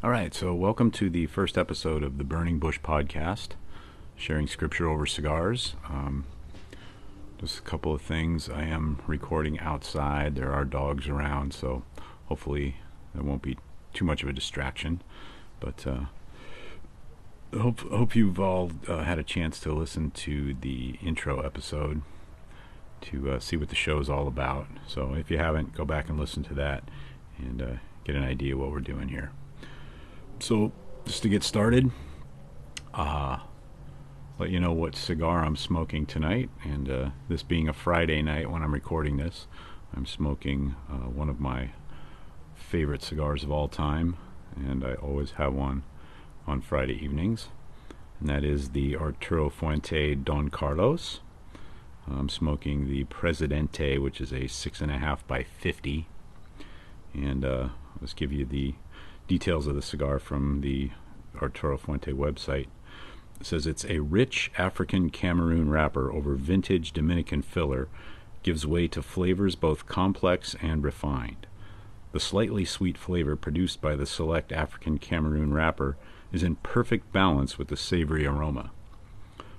All right, so welcome to the first episode of the Burning Bush podcast, sharing scripture over cigars. Um, just a couple of things. I am recording outside. There are dogs around, so hopefully it won't be too much of a distraction. But uh, hope hope you've all uh, had a chance to listen to the intro episode to uh, see what the show is all about. So if you haven't, go back and listen to that and uh, get an idea what we're doing here so just to get started, uh, let you know what cigar I'm smoking tonight. And uh, this being a Friday night when I'm recording this, I'm smoking uh, one of my favorite cigars of all time, and I always have one on Friday evenings, and that is the Arturo Fuente Don Carlos. I'm smoking the Presidente, which is a six and a half by fifty, and uh, let's give you the details of the cigar from the Arturo Fuente website. It says it's a rich African Cameroon wrapper over vintage Dominican filler, gives way to flavors both complex and refined. The slightly sweet flavor produced by the select African Cameroon wrapper is in perfect balance with the savory aroma.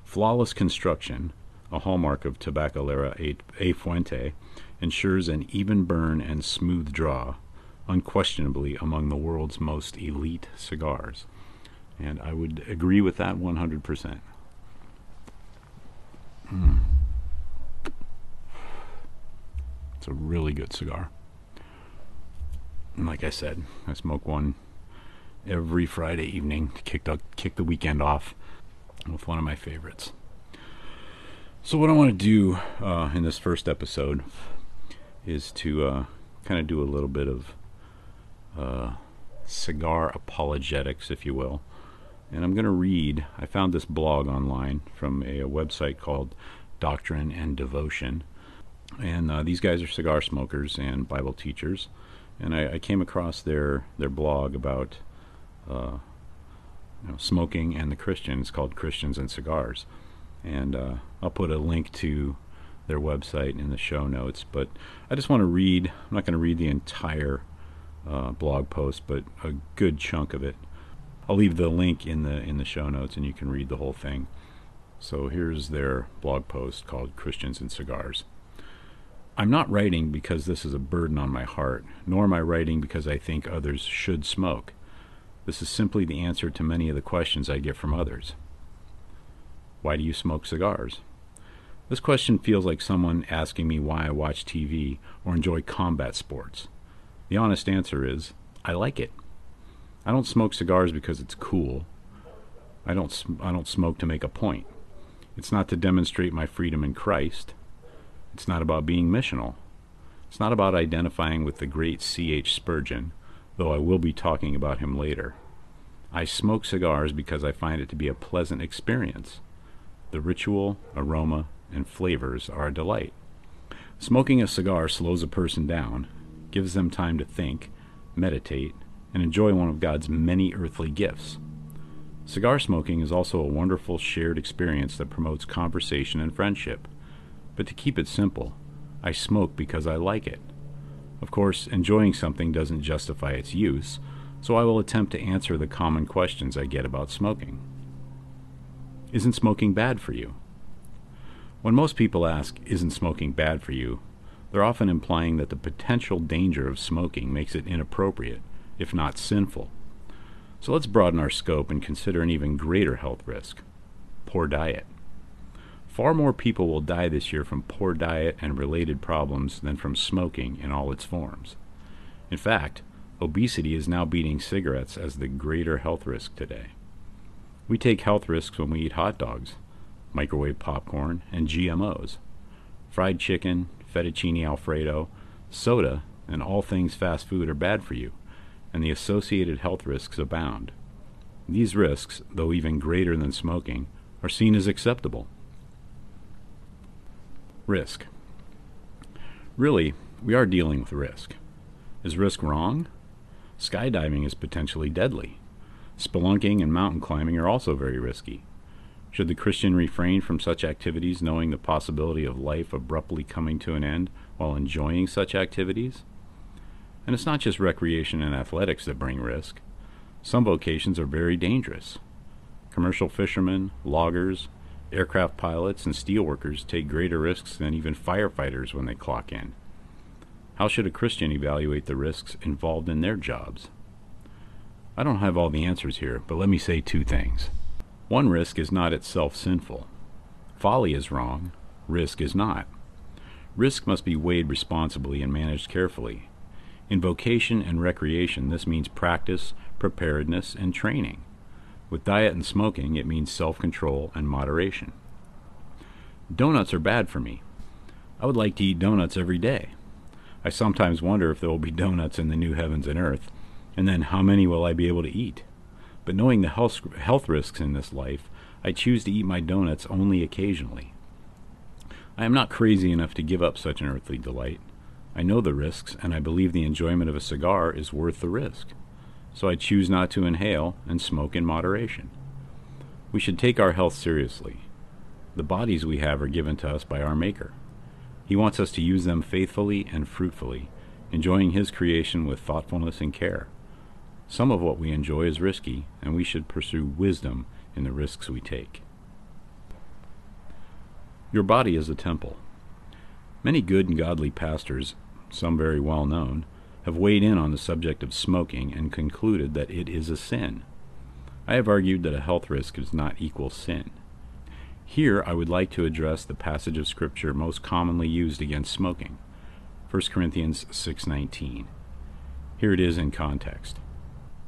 Flawless construction, a hallmark of Tabacalera A, a Fuente, ensures an even burn and smooth draw, unquestionably among the world's most elite cigars. And I would agree with that 100%. Mm. It's a really good cigar. And like I said, I smoke one every Friday evening to kick the, kick the weekend off with one of my favorites. So, what I want to do uh, in this first episode is to uh, kind of do a little bit of uh, cigar apologetics, if you will. And I'm going to read, I found this blog online from a, a website called Doctrine and Devotion. And uh, these guys are cigar smokers and Bible teachers. And I, I came across their, their blog about uh, you know, smoking and the Christians called Christians and Cigars. And uh, I'll put a link to their website in the show notes. But I just want to read, I'm not going to read the entire uh, blog post, but a good chunk of it. I'll leave the link in the in the show notes, and you can read the whole thing. So here's their blog post called "Christians and Cigars." I'm not writing because this is a burden on my heart, nor am I writing because I think others should smoke. This is simply the answer to many of the questions I get from others. Why do you smoke cigars? This question feels like someone asking me why I watch TV or enjoy combat sports. The honest answer is I like it. I don't smoke cigars because it's cool. I don't I don't smoke to make a point. It's not to demonstrate my freedom in Christ. It's not about being missional. It's not about identifying with the great C.H. Spurgeon, though I will be talking about him later. I smoke cigars because I find it to be a pleasant experience. The ritual, aroma, and flavors are a delight. Smoking a cigar slows a person down gives them time to think, meditate, and enjoy one of God's many earthly gifts. Cigar smoking is also a wonderful shared experience that promotes conversation and friendship. But to keep it simple, I smoke because I like it. Of course, enjoying something doesn't justify its use, so I will attempt to answer the common questions I get about smoking. Isn't smoking bad for you? When most people ask, Isn't smoking bad for you? They're often implying that the potential danger of smoking makes it inappropriate, if not sinful. So let's broaden our scope and consider an even greater health risk poor diet. Far more people will die this year from poor diet and related problems than from smoking in all its forms. In fact, obesity is now beating cigarettes as the greater health risk today. We take health risks when we eat hot dogs, microwave popcorn, and GMOs. Fried chicken, fettuccine alfredo, soda, and all things fast food are bad for you, and the associated health risks abound. These risks, though even greater than smoking, are seen as acceptable. Risk. Really, we are dealing with risk. Is risk wrong? Skydiving is potentially deadly. Spelunking and mountain climbing are also very risky. Should the Christian refrain from such activities knowing the possibility of life abruptly coming to an end while enjoying such activities? And it's not just recreation and athletics that bring risk. Some vocations are very dangerous. Commercial fishermen, loggers, aircraft pilots, and steelworkers take greater risks than even firefighters when they clock in. How should a Christian evaluate the risks involved in their jobs? I don't have all the answers here, but let me say two things. One risk is not itself sinful. Folly is wrong, risk is not. Risk must be weighed responsibly and managed carefully. In vocation and recreation, this means practice, preparedness, and training. With diet and smoking, it means self control and moderation. Donuts are bad for me. I would like to eat donuts every day. I sometimes wonder if there will be donuts in the new heavens and earth, and then how many will I be able to eat? But knowing the health, health risks in this life, I choose to eat my donuts only occasionally. I am not crazy enough to give up such an earthly delight. I know the risks, and I believe the enjoyment of a cigar is worth the risk. So I choose not to inhale and smoke in moderation. We should take our health seriously. The bodies we have are given to us by our Maker. He wants us to use them faithfully and fruitfully, enjoying His creation with thoughtfulness and care. Some of what we enjoy is risky, and we should pursue wisdom in the risks we take. Your body is a temple. Many good and godly pastors, some very well known, have weighed in on the subject of smoking and concluded that it is a sin. I have argued that a health risk does not equal sin. Here I would like to address the passage of scripture most commonly used against smoking, 1 Corinthians 6:19. Here it is in context.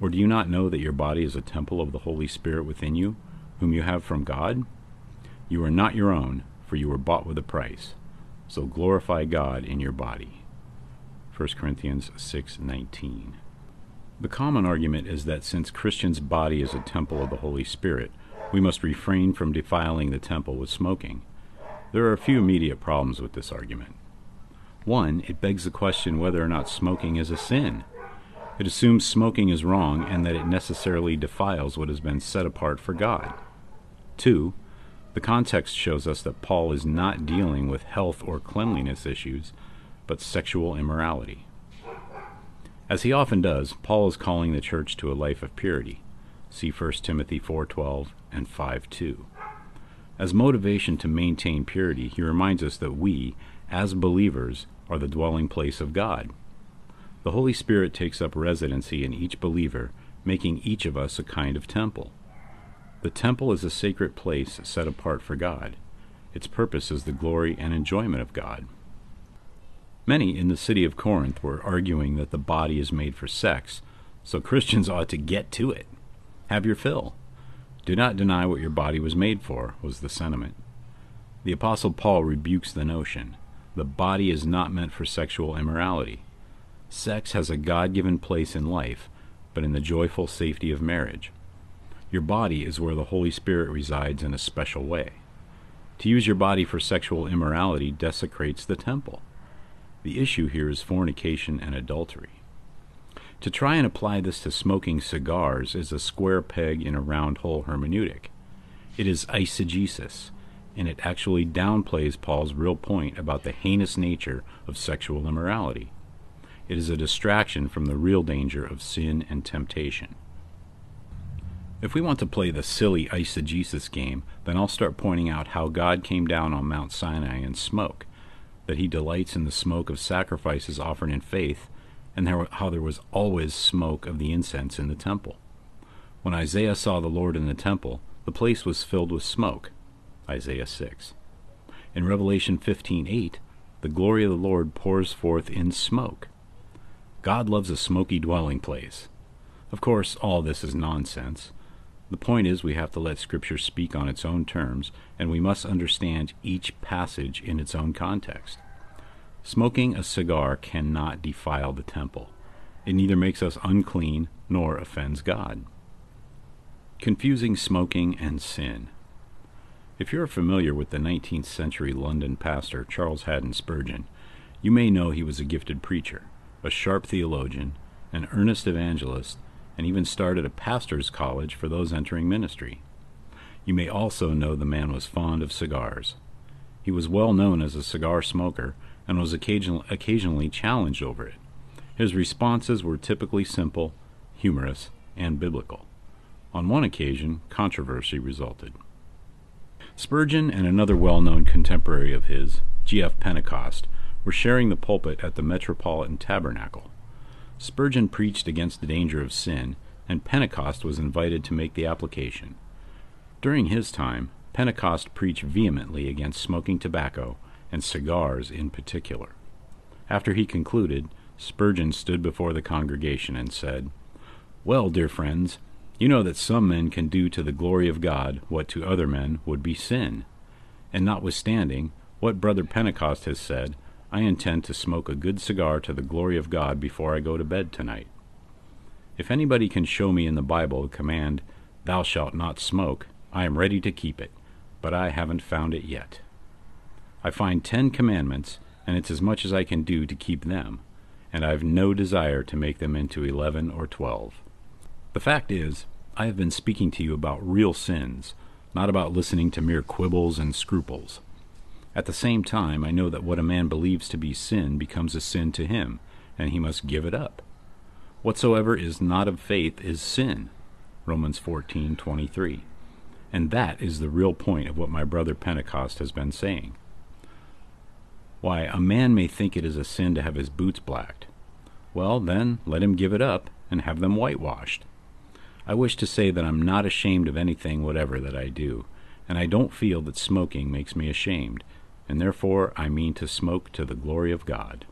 Or do you not know that your body is a temple of the Holy Spirit within you, whom you have from God? You are not your own, for you were bought with a price. So glorify God in your body. 1 Corinthians 6:19. The common argument is that since Christian's body is a temple of the Holy Spirit, we must refrain from defiling the temple with smoking. There are a few immediate problems with this argument. One, it begs the question whether or not smoking is a sin. It assumes smoking is wrong and that it necessarily defiles what has been set apart for God. Two, the context shows us that Paul is not dealing with health or cleanliness issues, but sexual immorality. As he often does, Paul is calling the church to a life of purity. See 1 Timothy 4:12 and 5:2. As motivation to maintain purity, he reminds us that we, as believers, are the dwelling place of God. The Holy Spirit takes up residency in each believer, making each of us a kind of temple. The temple is a sacred place set apart for God. Its purpose is the glory and enjoyment of God. Many in the city of Corinth were arguing that the body is made for sex, so Christians ought to get to it. Have your fill. Do not deny what your body was made for, was the sentiment. The Apostle Paul rebukes the notion. The body is not meant for sexual immorality. Sex has a God given place in life, but in the joyful safety of marriage. Your body is where the Holy Spirit resides in a special way. To use your body for sexual immorality desecrates the temple. The issue here is fornication and adultery. To try and apply this to smoking cigars is a square peg in a round hole hermeneutic. It is eisegesis, and it actually downplays Paul's real point about the heinous nature of sexual immorality. It is a distraction from the real danger of sin and temptation. If we want to play the silly eisegesis game, then I'll start pointing out how God came down on Mount Sinai in smoke, that he delights in the smoke of sacrifices offered in faith, and how there was always smoke of the incense in the temple. When Isaiah saw the Lord in the temple, the place was filled with smoke. Isaiah 6. In Revelation 15:8, the glory of the Lord pours forth in smoke. God loves a smoky dwelling place. Of course, all this is nonsense. The point is, we have to let Scripture speak on its own terms, and we must understand each passage in its own context. Smoking a cigar cannot defile the temple. It neither makes us unclean nor offends God. Confusing smoking and sin. If you're familiar with the 19th century London pastor Charles Haddon Spurgeon, you may know he was a gifted preacher, a sharp theologian, an earnest evangelist, and even started a pastor's college for those entering ministry. You may also know the man was fond of cigars. He was well known as a cigar smoker and was occasionally, occasionally challenged over it. His responses were typically simple, humorous, and biblical. On one occasion, controversy resulted. Spurgeon and another well known contemporary of his, G.F. Pentecost, were sharing the pulpit at the Metropolitan Tabernacle. Spurgeon preached against the danger of sin, and Pentecost was invited to make the application. During his time, Pentecost preached vehemently against smoking tobacco, and cigars in particular. After he concluded, Spurgeon stood before the congregation and said, Well, dear friends, you know that some men can do to the glory of God what to other men would be sin. And notwithstanding what Brother Pentecost has said, I intend to smoke a good cigar to the glory of God before I go to bed tonight. If anybody can show me in the Bible the command, Thou shalt not smoke, I am ready to keep it, but I haven't found it yet. I find ten commandments, and it's as much as I can do to keep them, and I have no desire to make them into eleven or twelve. The fact is, I have been speaking to you about real sins, not about listening to mere quibbles and scruples. At the same time, I know that what a man believes to be sin becomes a sin to him, and he must give it up. Whatsoever is not of faith is sin. Romans 14:23. And that is the real point of what my brother Pentecost has been saying. Why, a man may think it is a sin to have his boots blacked. Well, then, let him give it up and have them whitewashed. I wish to say that I'm not ashamed of anything whatever that I do, and I don't feel that smoking makes me ashamed, and therefore I mean to smoke to the glory of God.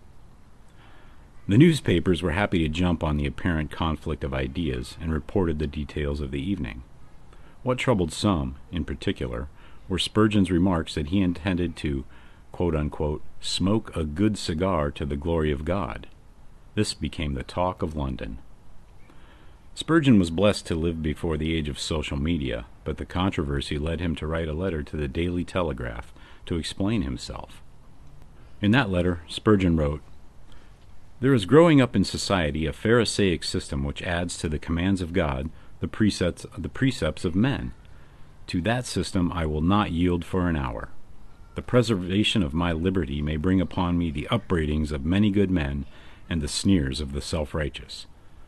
The newspapers were happy to jump on the apparent conflict of ideas and reported the details of the evening. What troubled some, in particular, were Spurgeon's remarks that he intended to, quote unquote, smoke a good cigar to the glory of God. This became the talk of London. Spurgeon was blessed to live before the age of social media, but the controversy led him to write a letter to the Daily Telegraph to explain himself. In that letter, Spurgeon wrote, There is growing up in society a Pharisaic system which adds to the commands of God the precepts, the precepts of men. To that system I will not yield for an hour. The preservation of my liberty may bring upon me the upbraidings of many good men and the sneers of the self righteous.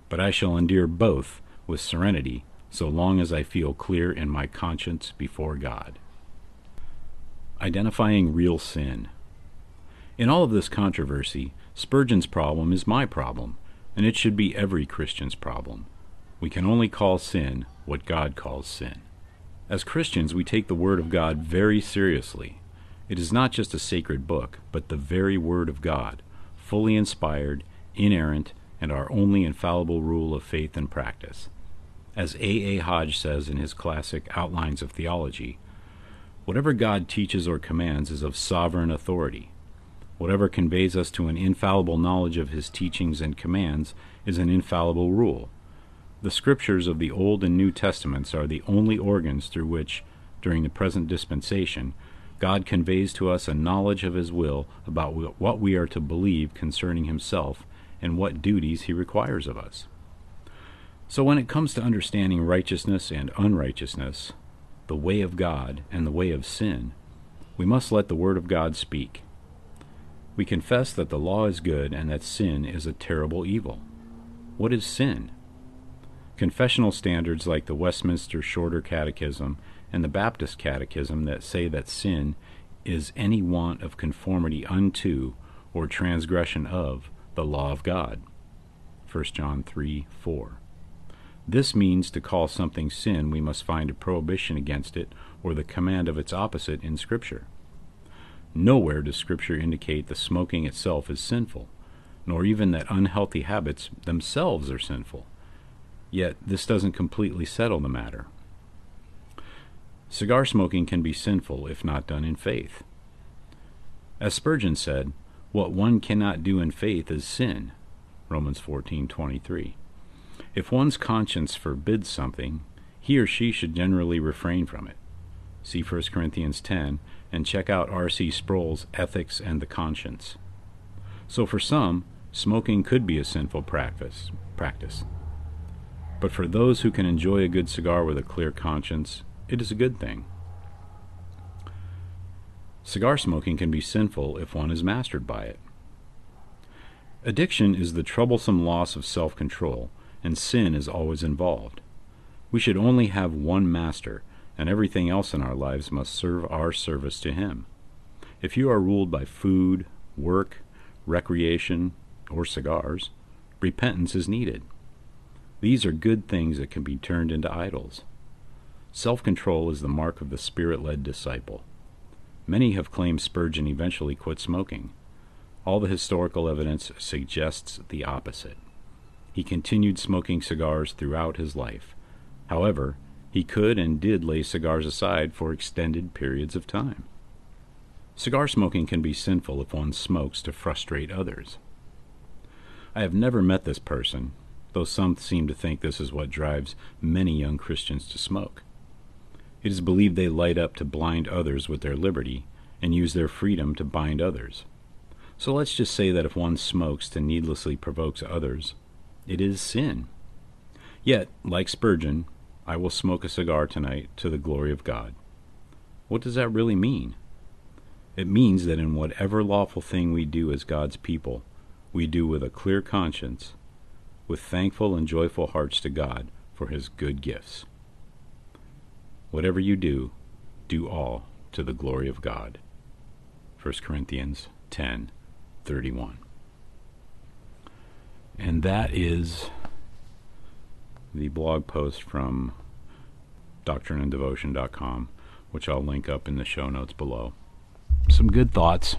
But I shall endure both with serenity so long as I feel clear in my conscience before God. Identifying real sin. In all of this controversy, Spurgeon's problem is my problem, and it should be every Christian's problem. We can only call sin what God calls sin. As Christians, we take the Word of God very seriously. It is not just a sacred book, but the very Word of God, fully inspired, inerrant, and our only infallible rule of faith and practice. As A. A. Hodge says in his classic Outlines of Theology, Whatever God teaches or commands is of sovereign authority. Whatever conveys us to an infallible knowledge of his teachings and commands is an infallible rule. The scriptures of the Old and New Testaments are the only organs through which, during the present dispensation, God conveys to us a knowledge of his will about what we are to believe concerning himself and what duties he requires of us. So when it comes to understanding righteousness and unrighteousness, the way of God and the way of sin, we must let the Word of God speak. We confess that the law is good and that sin is a terrible evil. What is sin? Confessional standards like the Westminster Shorter Catechism and the Baptist Catechism that say that sin is any want of conformity unto or transgression of the law of God. 1 John 3 4. This means to call something sin, we must find a prohibition against it or the command of its opposite in Scripture. Nowhere does Scripture indicate the smoking itself is sinful, nor even that unhealthy habits themselves are sinful. Yet this doesn't completely settle the matter. Cigar smoking can be sinful if not done in faith. As Spurgeon said, what one cannot do in faith is sin. Romans 14:23. If one's conscience forbids something, he or she should generally refrain from it. See 1 Corinthians 10 and check out R.C. Sproul's Ethics and the Conscience. So for some, smoking could be a sinful practice. practice. But for those who can enjoy a good cigar with a clear conscience, it is a good thing. Cigar smoking can be sinful if one is mastered by it. Addiction is the troublesome loss of self control, and sin is always involved. We should only have one master, and everything else in our lives must serve our service to him. If you are ruled by food, work, recreation, or cigars, repentance is needed. These are good things that can be turned into idols. Self control is the mark of the spirit led disciple. Many have claimed Spurgeon eventually quit smoking. All the historical evidence suggests the opposite. He continued smoking cigars throughout his life. However, he could and did lay cigars aside for extended periods of time. Cigar smoking can be sinful if one smokes to frustrate others. I have never met this person, though some seem to think this is what drives many young Christians to smoke. It is believed they light up to blind others with their liberty and use their freedom to bind others. So let's just say that if one smokes to needlessly provokes others, it is sin. Yet, like Spurgeon, I will smoke a cigar tonight to the glory of God. What does that really mean? It means that in whatever lawful thing we do as God's people, we do with a clear conscience, with thankful and joyful hearts to God for his good gifts. Whatever you do, do all to the glory of God. 1 Corinthians 10:31. And that is the blog post from doctrineanddevotion.com, which I'll link up in the show notes below. Some good thoughts.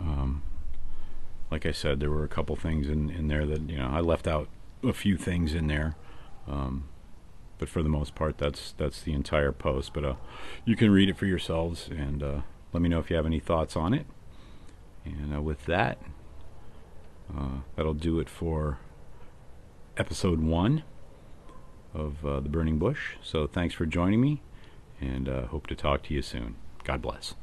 Um, like I said, there were a couple things in, in there that, you know, I left out a few things in there. Um, but for the most part, that's that's the entire post. But uh, you can read it for yourselves and uh, let me know if you have any thoughts on it. And uh, with that, uh, that'll do it for episode one of uh, the Burning Bush. So thanks for joining me, and uh, hope to talk to you soon. God bless.